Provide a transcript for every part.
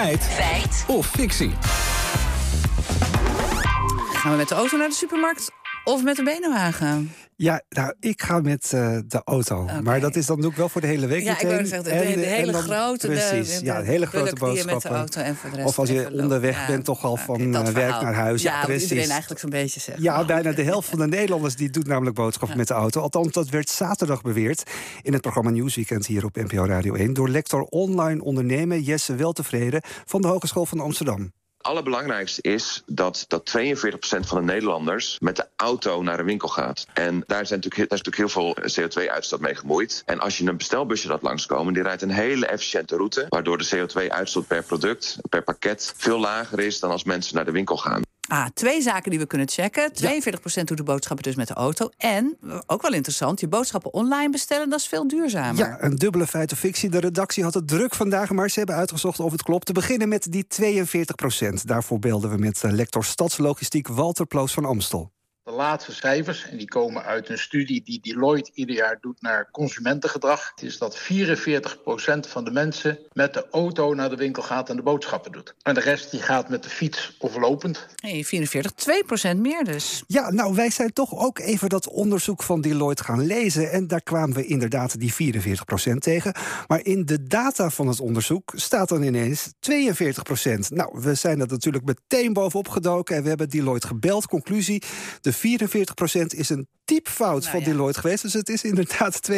Feit. Feit. Of fictie. Gaan we met de auto naar de supermarkt of met de benenwagen? Ja, nou, ik ga met uh, de auto. Okay. Maar dat is dan ook wel voor de hele week Ja, ik meteen. wou zeggen, de, de, de hele dan, grote... Precies, de, ja, hele grote boodschappen. met de auto en voor de rest of als je onderweg bent, toch al van uh, werk verhaal. naar huis. Ja, Ja, precies. iedereen eigenlijk zo'n beetje zegt. Ja, bijna de helft van de Nederlanders die doet namelijk boodschappen met de auto. Althans, dat werd zaterdag beweerd in het programma Nieuwsweekend hier op NPO Radio 1... door lector online ondernemen Jesse Weltevreden van de Hogeschool van Amsterdam allerbelangrijkste is dat, dat 42% van de Nederlanders met de auto naar een winkel gaat. En daar, zijn natuurlijk, daar is natuurlijk heel veel CO2-uitstoot mee gemoeid. En als je een bestelbusje laat langskomen, die rijdt een hele efficiënte route, waardoor de CO2-uitstoot per product, per pakket, veel lager is dan als mensen naar de winkel gaan. Ah, twee zaken die we kunnen checken. 42% doet de boodschappen dus met de auto. En, ook wel interessant, je boodschappen online bestellen, dat is veel duurzamer. Ja, een dubbele feit of fictie. De redactie had het druk vandaag, maar ze hebben uitgezocht of het klopt. Te beginnen met die 42%. Daarvoor belden we met lector stadslogistiek Walter Ploos van Amstel. De laatste cijfers, en die komen uit een studie die Deloitte ieder jaar doet naar consumentengedrag, is dat 44% van de mensen met de auto naar de winkel gaat en de boodschappen doet. En de rest die gaat met de fiets of lopend. Nee, 44, 2% meer dus. Ja, nou, wij zijn toch ook even dat onderzoek van Deloitte gaan lezen. En daar kwamen we inderdaad die 44% tegen. Maar in de data van het onderzoek staat dan ineens 42%. Nou, we zijn er natuurlijk meteen bovenop gedoken en we hebben Deloitte gebeld. Conclusie, de 44% is een typfout Nou van ja. Deloitte geweest. Dus het is inderdaad 42%.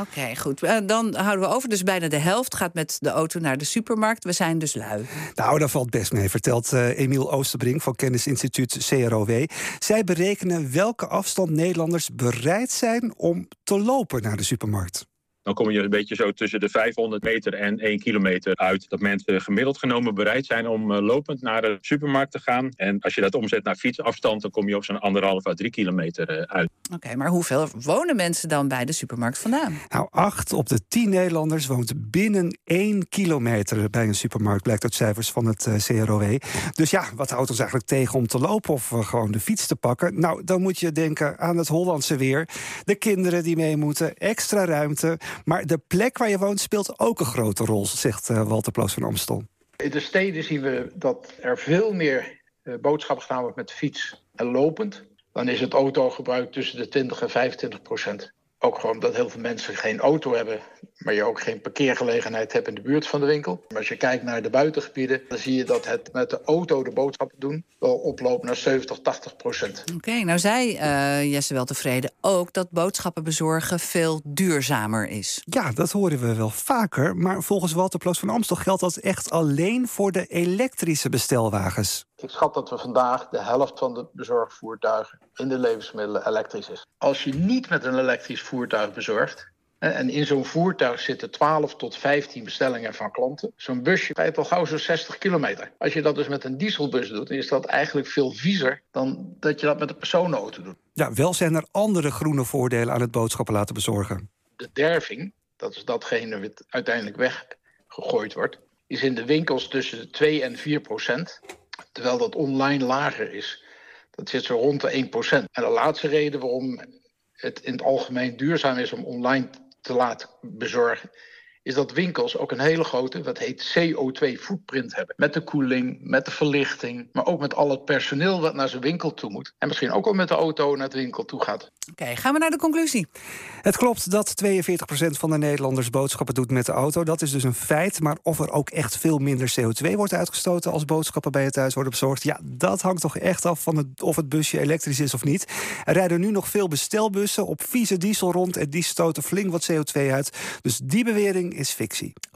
Oké, goed. Uh, dan houden we over. Dus bijna de helft gaat met de auto naar de supermarkt. We zijn dus lui. Nou, daar valt best mee, vertelt uh, Emiel Oosterbrink van Kennisinstituut CROW. Zij berekenen welke afstand Nederlanders bereid zijn om te lopen naar de supermarkt. Dan kom je een beetje zo tussen de 500 meter en 1 kilometer uit. Dat mensen gemiddeld genomen bereid zijn om uh, lopend naar de supermarkt te gaan. En als je dat omzet naar fietsafstand, dan kom je op zo'n anderhalf à drie kilometer uh, uit. Oké, okay, maar hoeveel wonen mensen dan bij de supermarkt vandaan? Nou, acht op de tien Nederlanders woont binnen 1 kilometer bij een supermarkt, blijkt uit cijfers van het uh, CROW. Dus ja, wat houdt ons eigenlijk tegen om te lopen of gewoon de fiets te pakken? Nou, dan moet je denken aan het Hollandse weer, de kinderen die mee moeten, extra ruimte. Maar de plek waar je woont speelt ook een grote rol, zegt uh, Walter Ploos van Amstel. In de steden zien we dat er veel meer uh, boodschappen gedaan wordt met fiets en lopend. Dan is het autogebruik tussen de 20 en 25 procent. Ook gewoon omdat heel veel mensen geen auto hebben, maar je ook geen parkeergelegenheid hebt in de buurt van de winkel. Maar als je kijkt naar de buitengebieden, dan zie je dat het met de auto de boodschappen doen wel oploopt naar 70, 80 procent. Oké, okay, nou zei uh, Jesse wel tevreden ook dat boodschappen bezorgen veel duurzamer is. Ja, dat horen we wel vaker. Maar volgens Walter Ploos van Amstel geldt dat echt alleen voor de elektrische bestelwagens. Ik schat dat we vandaag de helft van de bezorgvoertuigen in de levensmiddelen elektrisch is. Als je niet met een elektrisch voertuig bezorgt, en in zo'n voertuig zitten 12 tot 15 bestellingen van klanten. Zo'n busje rijdt al gauw zo'n 60 kilometer. Als je dat dus met een dieselbus doet, dan is dat eigenlijk veel viezer dan dat je dat met een personenauto doet. Ja, wel zijn er andere groene voordelen aan het boodschappen laten bezorgen. De derving, dat is datgene wat uiteindelijk weggegooid wordt, is in de winkels tussen de 2 en 4 procent. Terwijl dat online lager is. Dat zit zo rond de 1 procent. En de laatste reden waarom het in het algemeen duurzaam is om online te laten bezorgen, is dat winkels ook een hele grote, wat heet CO2-footprint hebben. Met de koeling, met de verlichting, maar ook met al het personeel wat naar zijn winkel toe moet. En misschien ook al met de auto naar de winkel toe gaat. Oké, gaan we naar de conclusie. Het klopt dat 42% van de Nederlanders boodschappen doet met de auto. Dat is dus een feit. Maar of er ook echt veel minder CO2 wordt uitgestoten als boodschappen bij je thuis worden bezorgd, ja, dat hangt toch echt af van het, of het busje elektrisch is of niet. Er rijden nu nog veel bestelbussen op vieze diesel rond en die stoten flink wat CO2 uit. Dus die bewering is fictie.